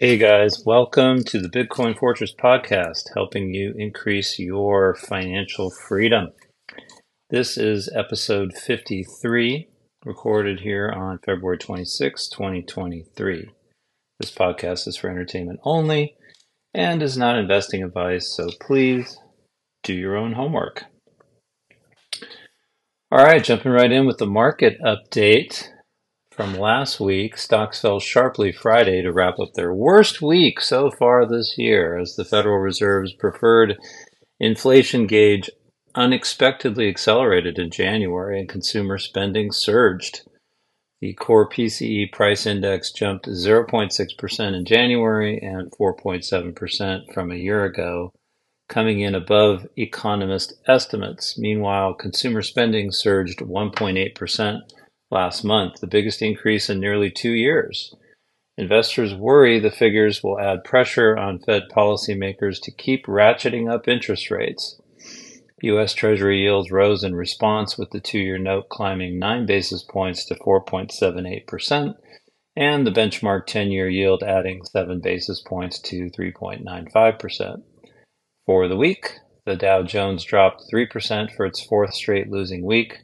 Hey guys, welcome to the Bitcoin Fortress podcast, helping you increase your financial freedom. This is episode 53, recorded here on February 26, 2023. This podcast is for entertainment only and is not investing advice, so please do your own homework. All right, jumping right in with the market update. From last week, stocks fell sharply Friday to wrap up their worst week so far this year as the Federal Reserve's preferred inflation gauge unexpectedly accelerated in January and consumer spending surged. The core PCE price index jumped 0.6% in January and 4.7% from a year ago, coming in above economist estimates. Meanwhile, consumer spending surged 1.8% last month, the biggest increase in nearly two years. Investors worry the figures will add pressure on Fed policymakers to keep ratcheting up interest rates. U.S. Treasury yields rose in response, with the two year note climbing 9 basis points to 4.78%, and the benchmark 10 year yield adding 7 basis points to 3.95%. For the week, the Dow Jones dropped 3% for its fourth straight losing week.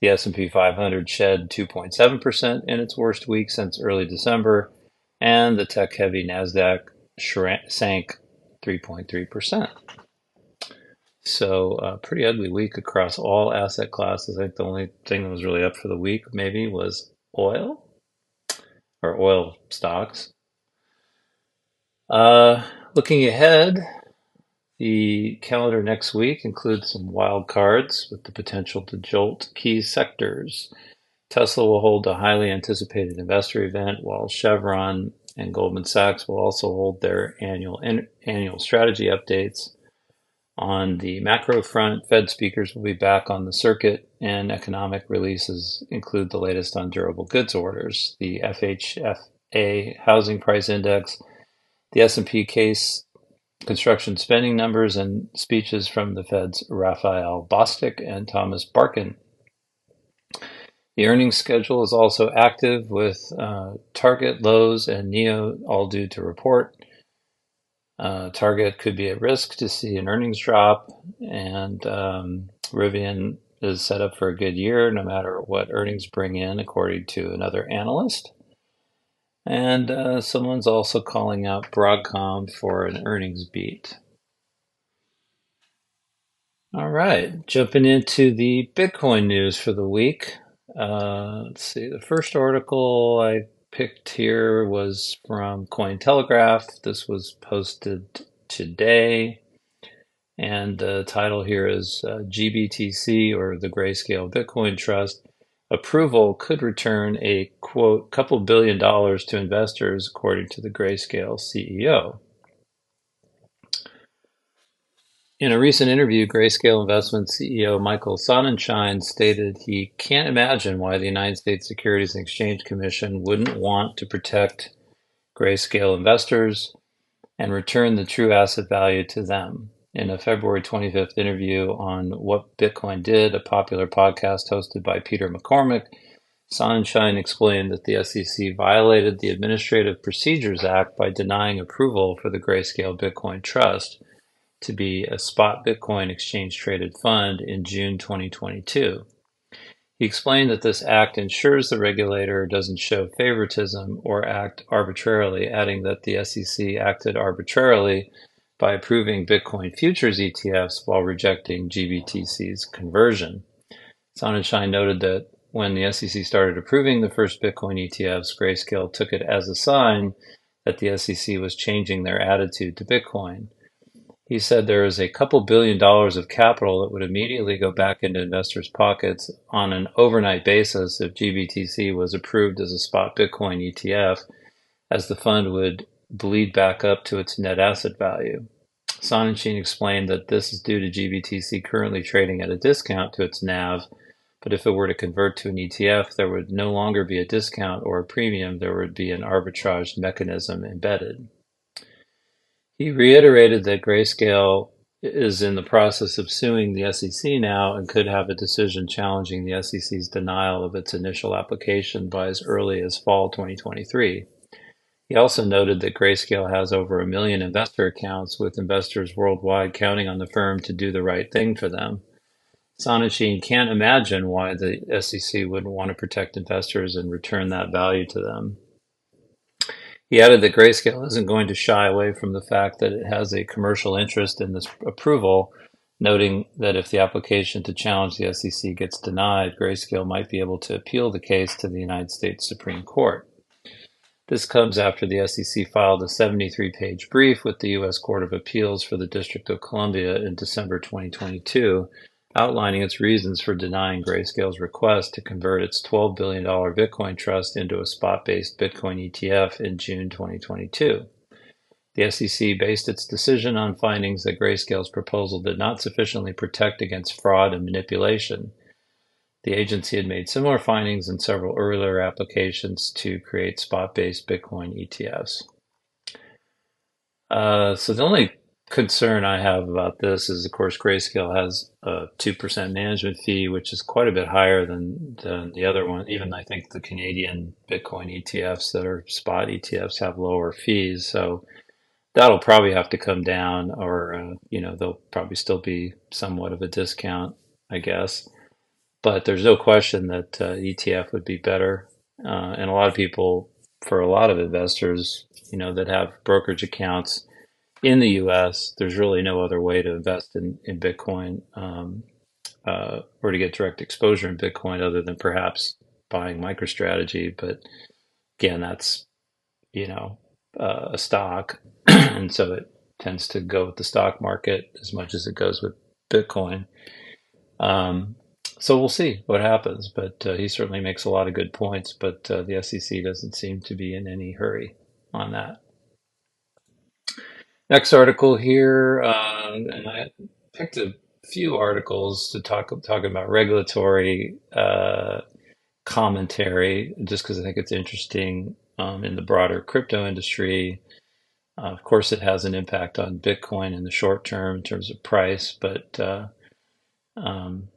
The S&P 500 shed 2.7% in its worst week since early December, and the tech-heavy Nasdaq sank 3.3%. So, a uh, pretty ugly week across all asset classes. I think the only thing that was really up for the week maybe was oil or oil stocks. Uh, looking ahead, the calendar next week includes some wild cards with the potential to jolt key sectors. Tesla will hold a highly anticipated investor event, while Chevron and Goldman Sachs will also hold their annual annual strategy updates. On the macro front, Fed speakers will be back on the circuit, and economic releases include the latest on durable goods orders, the FHFA housing price index, the S&P case construction spending numbers and speeches from the Fed's Raphael Bostic and Thomas Barkin. The earnings schedule is also active with uh, Target, Lowe's, and NIO all due to report. Uh, Target could be at risk to see an earnings drop, and um, Rivian is set up for a good year no matter what earnings bring in, according to another analyst. And uh, someone's also calling out Broadcom for an earnings beat. All right, jumping into the Bitcoin news for the week. Uh, let's see, the first article I picked here was from Cointelegraph. This was posted today. And the title here is uh, GBTC or the Grayscale Bitcoin Trust approval could return a couple billion dollars to investors, according to the Grayscale CEO. In a recent interview, Grayscale Investment CEO Michael Sonnenshein stated he can't imagine why the United States Securities and Exchange Commission wouldn't want to protect Grayscale investors and return the true asset value to them in a February 25th interview on What Bitcoin Did, a popular podcast hosted by Peter McCormack, Sonnenshein explained that the SEC violated the Administrative Procedures Act by denying approval for the Grayscale Bitcoin Trust to be a spot Bitcoin exchange traded fund in June 2022. He explained that this act ensures the regulator doesn't show favoritism or act arbitrarily, adding that the SEC acted arbitrarily by approving Bitcoin futures ETFs while rejecting GBTC's conversion. Sonnenshein noted that when the SEC started approving the first Bitcoin ETFs, Grayscale took it as a sign that the SEC was changing their attitude to Bitcoin. He said there is a couple billion dollars of capital that would immediately go back into investors' pockets on an overnight basis if GBTC was approved as a spot Bitcoin ETF, as the fund would bleed back up to its net asset value. Sonnenshein explained that this is due to GBTC currently trading at a discount to its NAV, but if it were to convert to an ETF, there would no longer be a discount or a premium, there would be an arbitrage mechanism embedded. He reiterated that Grayscale is in the process of suing the SEC now and could have a decision challenging the SEC's denial of its initial application by as early as fall 2023. He also noted that Grayscale has over a million investor accounts, with investors worldwide counting on the firm to do the right thing for them. Sonnenshein can't imagine why the SEC would want to protect investors and return that value to them. He added that Grayscale isn't going to shy away from the fact that it has a commercial interest in this approval, noting that if the application to challenge the SEC gets denied, Grayscale might be able to appeal the case to the United States Supreme Court. This comes after the SEC filed a 73 page brief with the U.S. Court of Appeals for the District of Columbia in December 2022 outlining its reasons for denying Grayscale's request to convert its $12 billion Bitcoin trust into a spot based Bitcoin ETF in June 2022. The SEC based its decision on findings that Grayscale's proposal did not sufficiently protect against fraud and manipulation. The agency had made similar findings in several earlier applications to create spot based Bitcoin ETFs. Uh, so the only concern I have about this is, of course, Grayscale has a two percent management fee, which is quite a bit higher than, than the other one. Even I think the Canadian Bitcoin ETFs that are spot ETFs have lower fees, so that'll probably have to come down, or uh, you know, there'll probably still be somewhat of a discount, I guess. But there's no question that uh, ETF would be better, uh, and a lot of people, for a lot of investors, you know, that have brokerage accounts in the U.S., there's really no other way to invest in in Bitcoin um, uh, or to get direct exposure in Bitcoin other than perhaps buying MicroStrategy. But again, that's you know uh, a stock, and so it tends to go with the stock market as much as it goes with Bitcoin. Um, so we'll see what happens, but uh, he certainly makes a lot of good points. But uh, the SEC doesn't seem to be in any hurry on that. Next article here, uh, and I picked a few articles to talk talking about regulatory uh, commentary, just because I think it's interesting um, in the broader crypto industry. Uh, of course, it has an impact on Bitcoin in the short term in terms of price, but uh, um,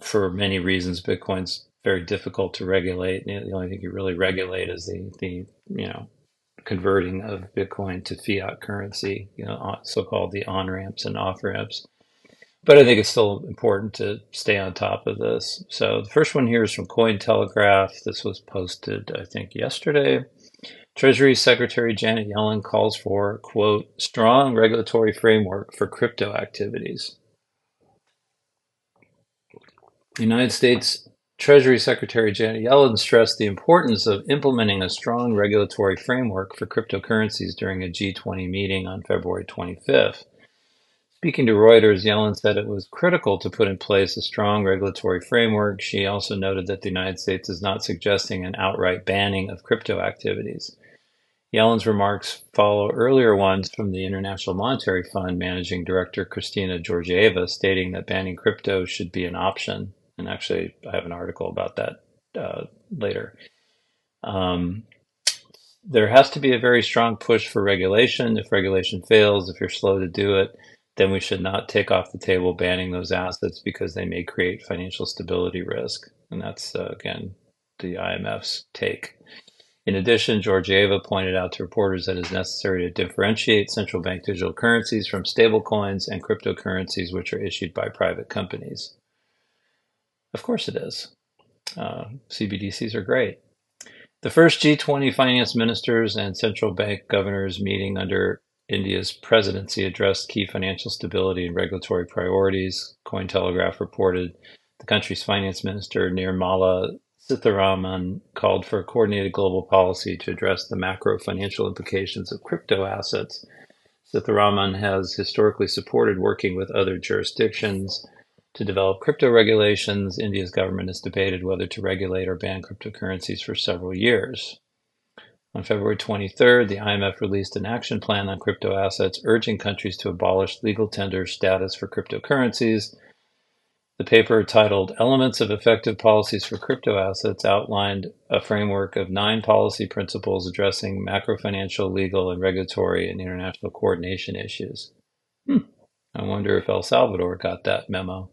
for many reasons, Bitcoin's very difficult to regulate. The only thing you really regulate is the the you know converting of Bitcoin to fiat currency, you know, so-called the on-ramps and off-ramps. But I think it's still important to stay on top of this. So the first one here is from Cointelegraph. This was posted, I think, yesterday. Treasury Secretary Janet Yellen calls for, quote, strong regulatory framework for crypto activities. The United States Treasury Secretary Janet Yellen stressed the importance of implementing a strong regulatory framework for cryptocurrencies during a G20 meeting on February 25th. Speaking to Reuters, Yellen said it was critical to put in place a strong regulatory framework. She also noted that the United States is not suggesting an outright banning of crypto activities. Yellen's remarks follow earlier ones from the International Monetary Fund managing director Kristalina Georgieva stating that banning crypto should be an option and actually I have an article about that uh, later. Um, there has to be a very strong push for regulation. If regulation fails, if you're slow to do it, then we should not take off the table banning those assets because they may create financial stability risk. And that's, uh, again, the IMF's take. In addition, Georgieva pointed out to reporters that it is necessary to differentiate central bank digital currencies from stablecoins and cryptocurrencies, which are issued by private companies. Of course it is. Uh, CBDCs are great. The first G20 finance ministers and central bank governors meeting under India's presidency addressed key financial stability and regulatory priorities. Cointelegraph reported the country's finance minister Nirmala Sitharaman called for a coordinated global policy to address the macro financial implications of crypto assets. Sitharaman has historically supported working with other jurisdictions to develop crypto regulations, India's government has debated whether to regulate or ban cryptocurrencies for several years. On February 23rd, the IMF released an action plan on crypto assets, urging countries to abolish legal tender status for cryptocurrencies. The paper, titled Elements of Effective Policies for Crypto Assets, outlined a framework of nine policy principles addressing macrofinancial, legal, and regulatory and international coordination issues. Hmm. I wonder if El Salvador got that memo.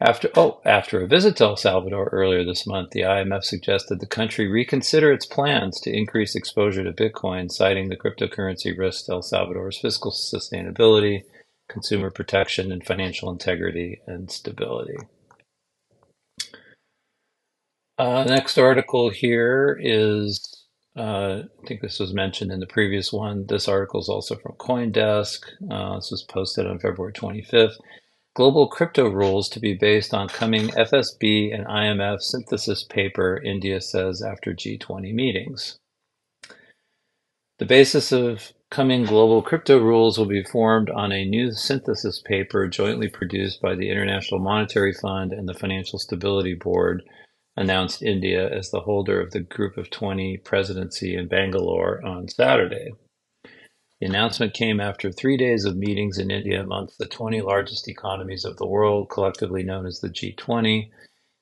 After oh, after a visit to El Salvador earlier this month, the IMF suggested the country reconsider its plans to increase exposure to Bitcoin, citing the cryptocurrency risks to El Salvador's fiscal sustainability, consumer protection, and financial integrity and stability. Uh, next article here is, uh, I think this was mentioned in the previous one. This article is also from CoinDesk. Uh, this was posted on February 25th global crypto rules to be based on coming FSB and IMF synthesis paper, India says after G20 meetings. The basis of coming global crypto rules will be formed on a new synthesis paper jointly produced by the International Monetary Fund and the Financial Stability Board, announced India as the holder of the Group of 20 presidency in Bangalore on Saturday. The announcement came after three days of meetings in India amongst the 20 largest economies of the world, collectively known as the G20,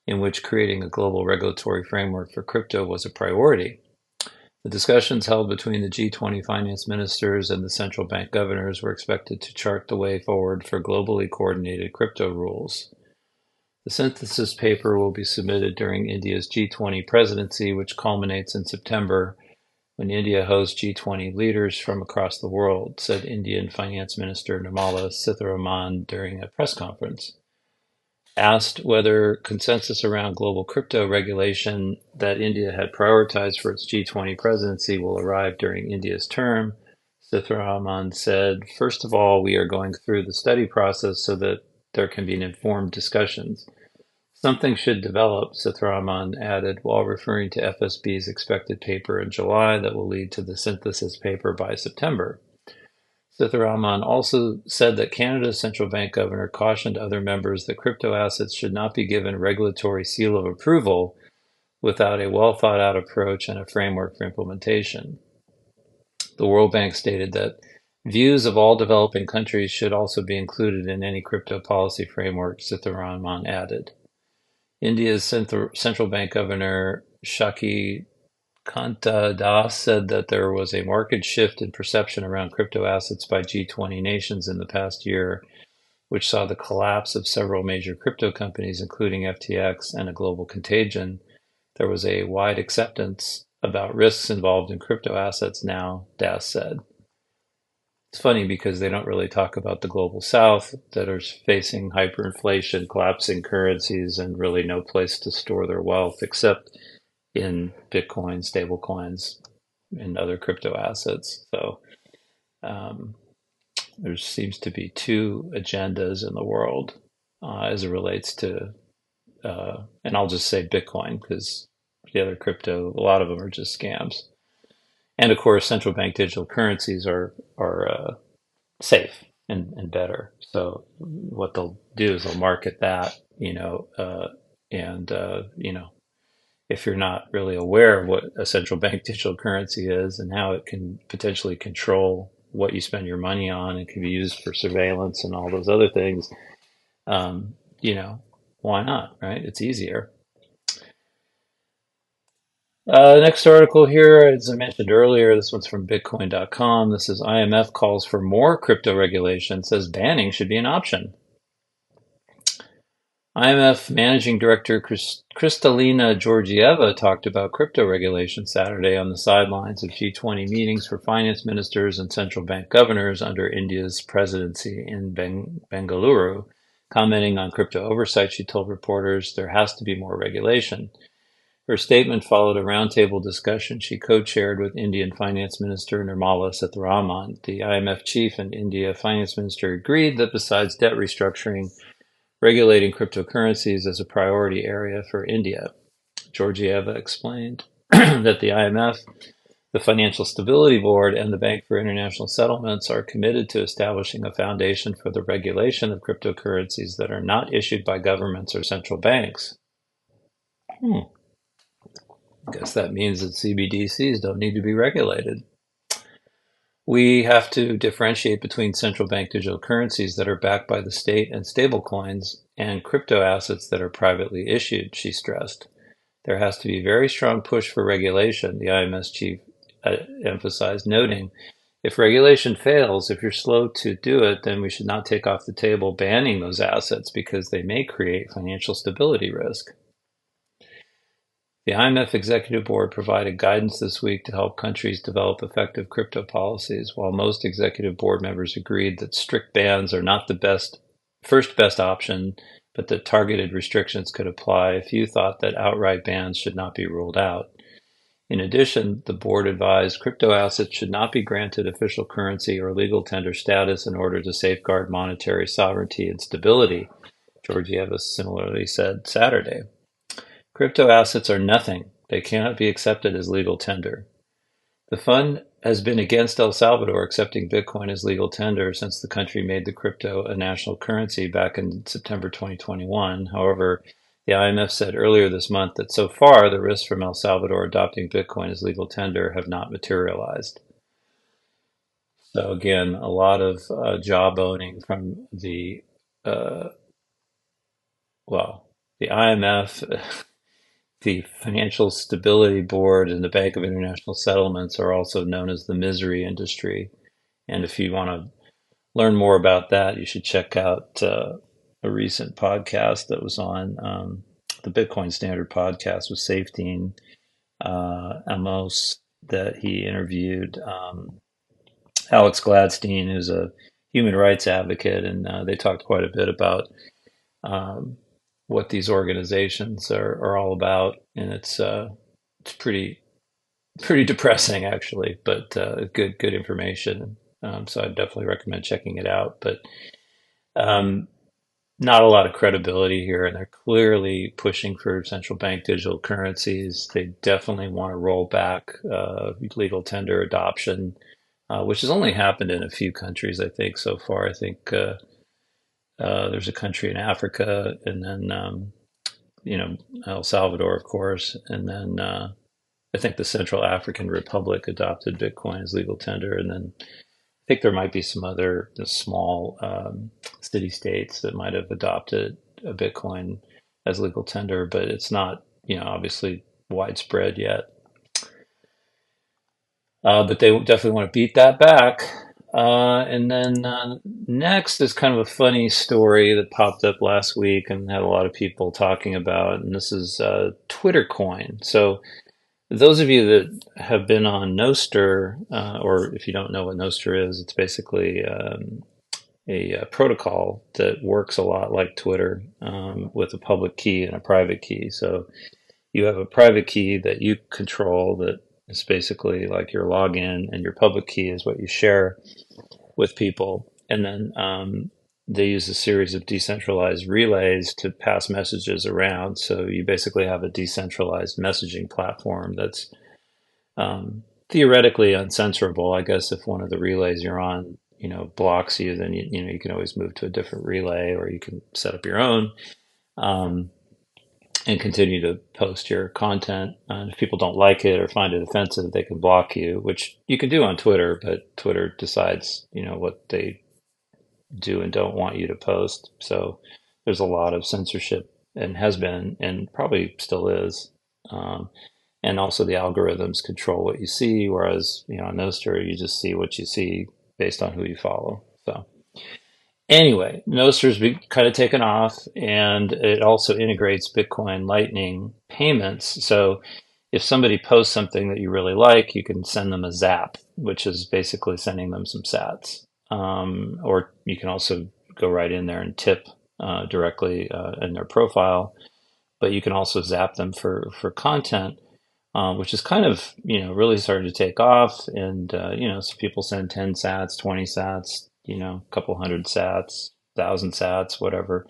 in which creating a global regulatory framework for crypto was a priority. The discussions held between the G20 finance ministers and the central bank governors were expected to chart the way forward for globally coordinated crypto rules. The synthesis paper will be submitted during India's G20 presidency, which culminates in September when India hosts G20 leaders from across the world, said Indian Finance Minister Nirmala Sitharaman during a press conference. Asked whether consensus around global crypto regulation that India had prioritized for its G20 presidency will arrive during India's term, Sitharaman said, First of all, we are going through the study process so that there can be informed discussions. Something should develop, Sitharaman added, while referring to FSB's expected paper in July that will lead to the synthesis paper by September. Sitharaman also said that Canada's central bank governor cautioned other members that crypto assets should not be given regulatory seal of approval without a well thought out approach and a framework for implementation. The World Bank stated that views of all developing countries should also be included in any crypto policy framework, Sitharaman added. India's central bank governor Shakti Kanta Das said that there was a marked shift in perception around crypto assets by G20 nations in the past year, which saw the collapse of several major crypto companies, including FTX and a global contagion. There was a wide acceptance about risks involved in crypto assets now, Das said it's funny because they don't really talk about the global south that are facing hyperinflation, collapsing currencies, and really no place to store their wealth except in Bitcoin, stablecoins, and other crypto assets. So um, there seems to be two agendas in the world uh, as it relates to, uh, and I'll just say Bitcoin because the other crypto, a lot of them are just scams and of course, central bank digital currencies are are uh, safe and, and better. So what they'll do is they'll market that, you know, uh, and uh, you know, if you're not really aware of what a central bank digital currency is and how it can potentially control what you spend your money on, and can be used for surveillance and all those other things. Um, you know, why not? Right? It's easier. Uh, next article here, as I mentioned earlier, this one's from Bitcoin.com. This is IMF calls for more crypto regulation, says banning should be an option. IMF Managing Director Kristalina Georgieva talked about crypto regulation Saturday on the sidelines of G20 meetings for finance ministers and central bank governors under India's presidency in Beng- Bengaluru. Commenting on crypto oversight, she told reporters there has to be more regulation. Her statement followed a roundtable discussion she co-chaired with Indian Finance Minister Nirmala Sitharaman. The IMF chief and India Finance Minister agreed that besides debt restructuring, regulating cryptocurrencies is a priority area for India. Georgieva explained that the IMF, the Financial Stability Board, and the Bank for International Settlements are committed to establishing a foundation for the regulation of cryptocurrencies that are not issued by governments or central banks. Hmm. I guess that means that CBDCs don't need to be regulated. We have to differentiate between central bank digital currencies that are backed by the state and stablecoins and crypto assets that are privately issued, she stressed. There has to be very strong push for regulation, the IMF chief uh, emphasized, noting If regulation fails, if you're slow to do it, then we should not take off the table banning those assets because they may create financial stability risk. The IMF Executive Board provided guidance this week to help countries develop effective crypto policies. While most executive board members agreed that strict bans are not the best first best option, but that targeted restrictions could apply, a few thought that outright bans should not be ruled out. In addition, the board advised crypto assets should not be granted official currency or legal tender status in order to safeguard monetary sovereignty and stability, Georgieva similarly said Saturday. Crypto assets are nothing. They cannot be accepted as legal tender. The fund has been against El Salvador accepting Bitcoin as legal tender since the country made the crypto a national currency back in September 2021. However, the IMF said earlier this month that so far the risks from El Salvador adopting Bitcoin as legal tender have not materialized. So again, a lot of uh, jawboning from the uh, well, the IMF The Financial Stability Board and the Bank of International Settlements are also known as the misery industry. And if you want to learn more about that, you should check out uh, a recent podcast that was on um, the Bitcoin Standard podcast with Saifedean uh, Ammous that he interviewed um, Alex Gladstein, who's a human rights advocate, and uh, they talked quite a bit about um, what these organizations are, are all about, and it's uh, it's pretty pretty depressing actually, but uh, good good information. Um, so I definitely recommend checking it out. But um, not a lot of credibility here, and they're clearly pushing for central bank digital currencies. They definitely want to roll back uh, legal tender adoption, uh, which has only happened in a few countries, I think, so far. I think uh, uh, there's a country in Africa, and then um, you know El Salvador, of course, and then uh, I think the Central African Republic adopted Bitcoin as legal tender, and then I think there might be some other small um, city states that might have adopted a Bitcoin as legal tender, but it's not you know obviously widespread yet. Uh, but they definitely want to beat that back. Uh, and then uh, next is kind of a funny story that popped up last week and had a lot of people talking about, and this is uh, Twitter Coin. So, those of you that have been on Nostr, uh, or if you don't know what Nostr is, it's basically um, a, a, protocol that works a lot like Twitter um, with a public key and a private key. So, you have a private key that you control that it's basically like your login and your public key is what you share with people. And then um, they use a series of decentralized relays to pass messages around. So you basically have a decentralized messaging platform that's um, theoretically uncensorable. I guess if one of the relays you're on, you know, blocks you, then you, you know you can always move to a different relay, or you can set up your own. Um, and continue to post your content. And if people don't like it or find it offensive, they can block you, which you can do on Twitter, but Twitter decides, you know, what they do and don't want you to post. So there's a lot of censorship and has been and probably still is. Um, and also the algorithms control what you see, whereas, you know, on Nostr, you just see what you see based on who you follow. Anyway, Nostr's been kind of taken off, and it also integrates Bitcoin Lightning payments. So if somebody posts something that you really like, you can send them a zap, which is basically sending them some sats. Um, or you can also go right in there and tip uh, directly uh, in their profile. But you can also zap them for, for content, uh, which is kind of, you know, really starting to take off. And, uh, you know, so people send 10 sats, 20 sats, you know, a couple hundred sats, thousand sats, whatever,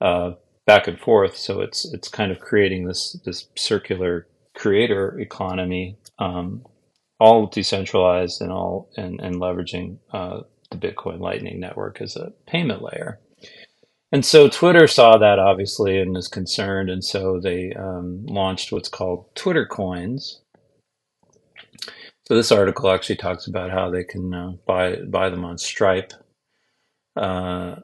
uh, back and forth. So it's it's kind of creating this this circular creator economy, um, all decentralized and all and and leveraging uh, the Bitcoin Lightning Network as a payment layer. And so Twitter saw that obviously and is concerned, and so they um, launched what's called Twitter Coins, so this article actually talks about how they can uh, buy buy them on Stripe. Uh,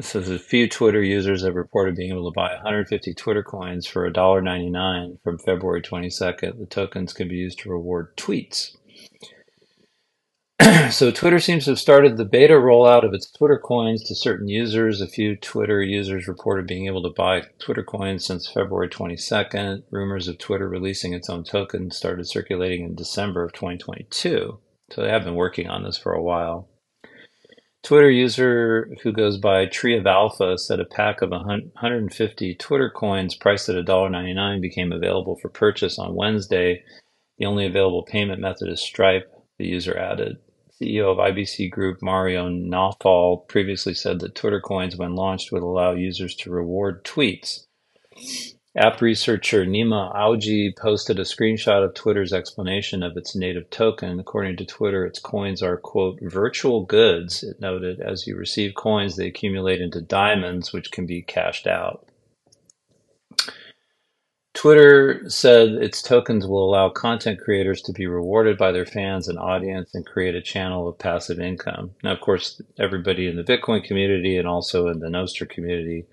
so a few Twitter users have reported being able to buy 150 Twitter coins for $1.99 from February 22nd. The tokens can be used to reward tweets. so Twitter seems to have started the beta rollout of its Twitter coins to certain users. A few Twitter users reported being able to buy Twitter coins since February 22nd. Rumors of Twitter releasing its own token started circulating in December of 2022. So they have been working on this for a while. Twitter user who goes by Tree of Alpha said a pack of 150 Twitter coins priced at $1.99 became available for purchase on Wednesday. The only available payment method is Stripe, the user added. CEO of IBC Group Mario Nawfal previously said that Twitter coins, when launched, would allow users to reward tweets. App researcher Nima Owji posted a screenshot of Twitter's explanation of its native token. According to Twitter, its coins are, quote, virtual goods, it noted. As you receive coins, they accumulate into diamonds, which can be cashed out. Twitter said its tokens will allow content creators to be rewarded by their fans and audience and create a channel of passive income. Now, of course, everybody in the Bitcoin community and also in the Nostr community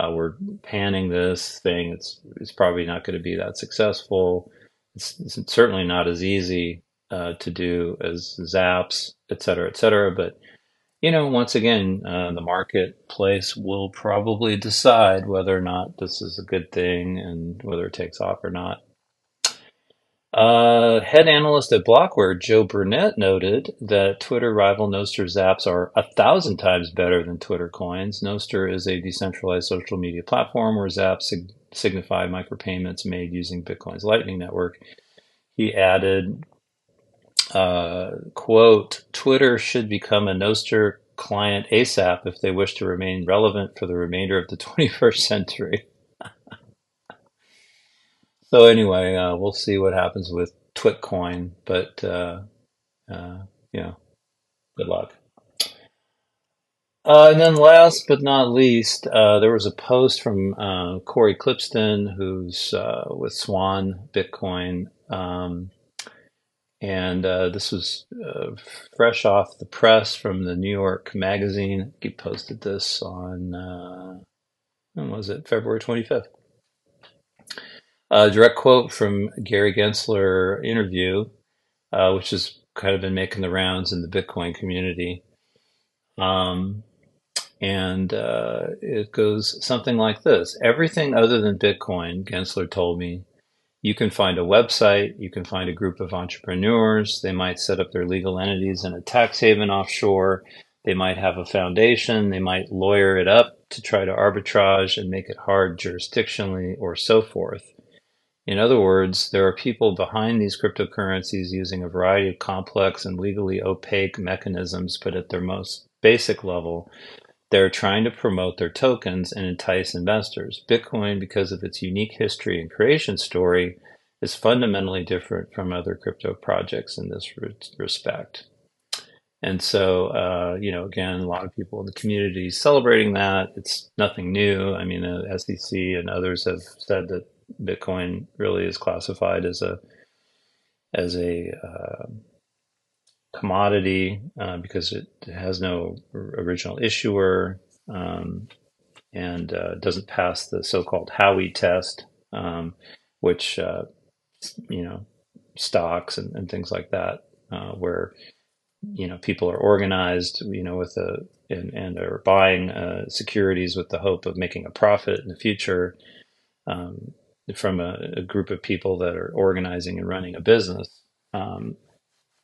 uh, we're panning this thing. It's it's probably not going to be that successful. It's, it's certainly not as easy uh, to do as Zaps, et cetera, et cetera. But you know, once again, uh, the marketplace will probably decide whether or not this is a good thing and whether it takes off or not. Uh, head analyst at Blockware, Joe Burnett, noted that Twitter rival Nostr Zaps are a thousand times better than Twitter coins. Nostr is a decentralized social media platform where Zaps sig- signify micropayments made using Bitcoin's Lightning Network. He added, uh, quote, Twitter should become a Nostr client ASAP if they wish to remain relevant for the remainder of the 21st century. so anyway, uh, we'll see what happens with Twitcoin, but uh, uh, know, good luck. Uh, and then last but not least, uh, there was a post from uh, Cory Klippsten, who's with Swan Bitcoin. Um, and uh, this was uh, fresh off the press from the New York Magazine. He posted this on, uh, when was it, February 25th. A direct quote from Gary Gensler interview, uh, which has kind of been making the rounds in the Bitcoin community. Um, and uh, it goes something like this Everything other than Bitcoin, Gensler told me, you can find a website, you can find a group of entrepreneurs. They might set up their legal entities in a tax haven offshore. They might have a foundation. They might lawyer it up to try to arbitrage and make it hard jurisdictionally or so forth. In other words, there are people behind these cryptocurrencies using a variety of complex and legally opaque mechanisms, but at their most basic level, they're trying to promote their tokens and entice investors. Bitcoin, because of its unique history and creation story, is fundamentally different from other crypto projects in this respect. And so, uh, you know, again, a lot of people in the community celebrating that. It's nothing new. I mean, the SEC and others have said that Bitcoin really is classified as a as a uh, commodity uh, because it has no original issuer um, and uh, doesn't pass the so-called Howey test, um, which uh, you know stocks and, and things like that, uh, where you know people are organized, you know, with a and, and are buying uh, securities with the hope of making a profit in the future. Um, from a, a, group of people that are organizing and running a business.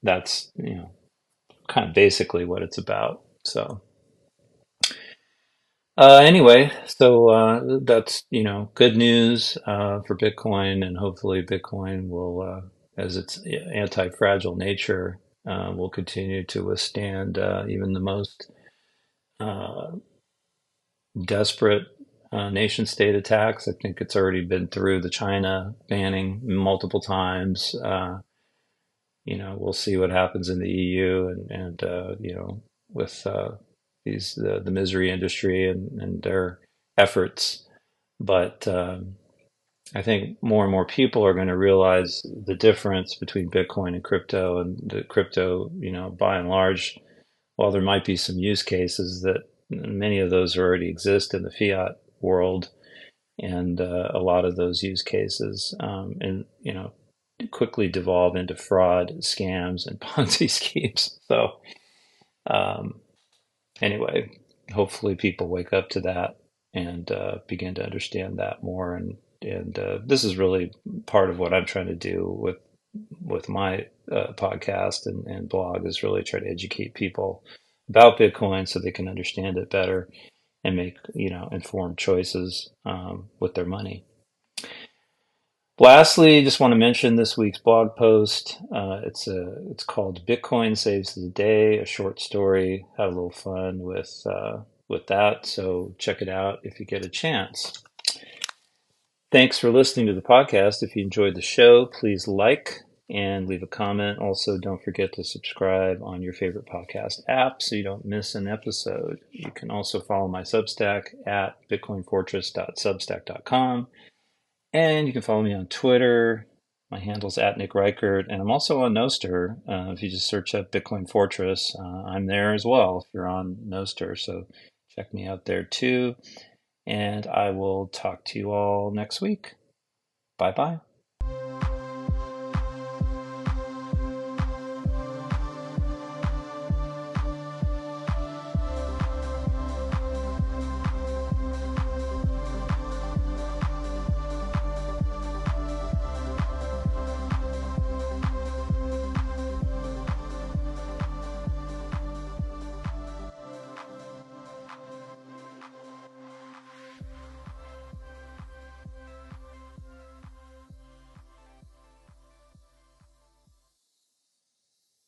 That's you know kind of basically what it's about. So uh, anyway, so uh, that's you know good news uh, for Bitcoin, and hopefully Bitcoin will, uh, as its anti-fragile nature, uh, will continue to withstand uh, even the most desperate nation state attacks. I think it's already been through the China banning multiple times you know, we'll see what happens in the EU and, and uh, you know, with uh, these the, the misery industry and, and their efforts. But um, I think more and more people are going to realize the difference between Bitcoin and crypto, and the crypto, you know, by and large, while there might be some use cases that many of those already exist in the fiat world, and uh, a lot of those use cases, um, and you know, quickly devolve into fraud, scams, and Ponzi schemes. So, um, anyway, hopefully people wake up to that and uh, begin to understand that more. And and uh, this is really part of what I'm trying to do with with my uh, podcast and, and blog is really try to educate people about Bitcoin so they can understand it better and make you know informed choices um, with their money. Lastly, just want to mention this week's blog post. Uh, it's a it's called "Bitcoin Saves the Day," a short story. Have a little fun with uh, with that. So check it out if you get a chance. Thanks for listening to the podcast. If you enjoyed the show, please like and leave a comment. Also, don't forget to subscribe on your favorite podcast app so you don't miss an episode. You can also follow my Substack at bitcoinfortress.substack.com and you can follow me on Twitter. My handle's at Nick Reichert, and I'm also on Nostr. Uh, if you just search up Bitcoin Fortress, uh, I'm there as well if you're on Nostr. So check me out there too. And I will talk to you all next week. Bye bye.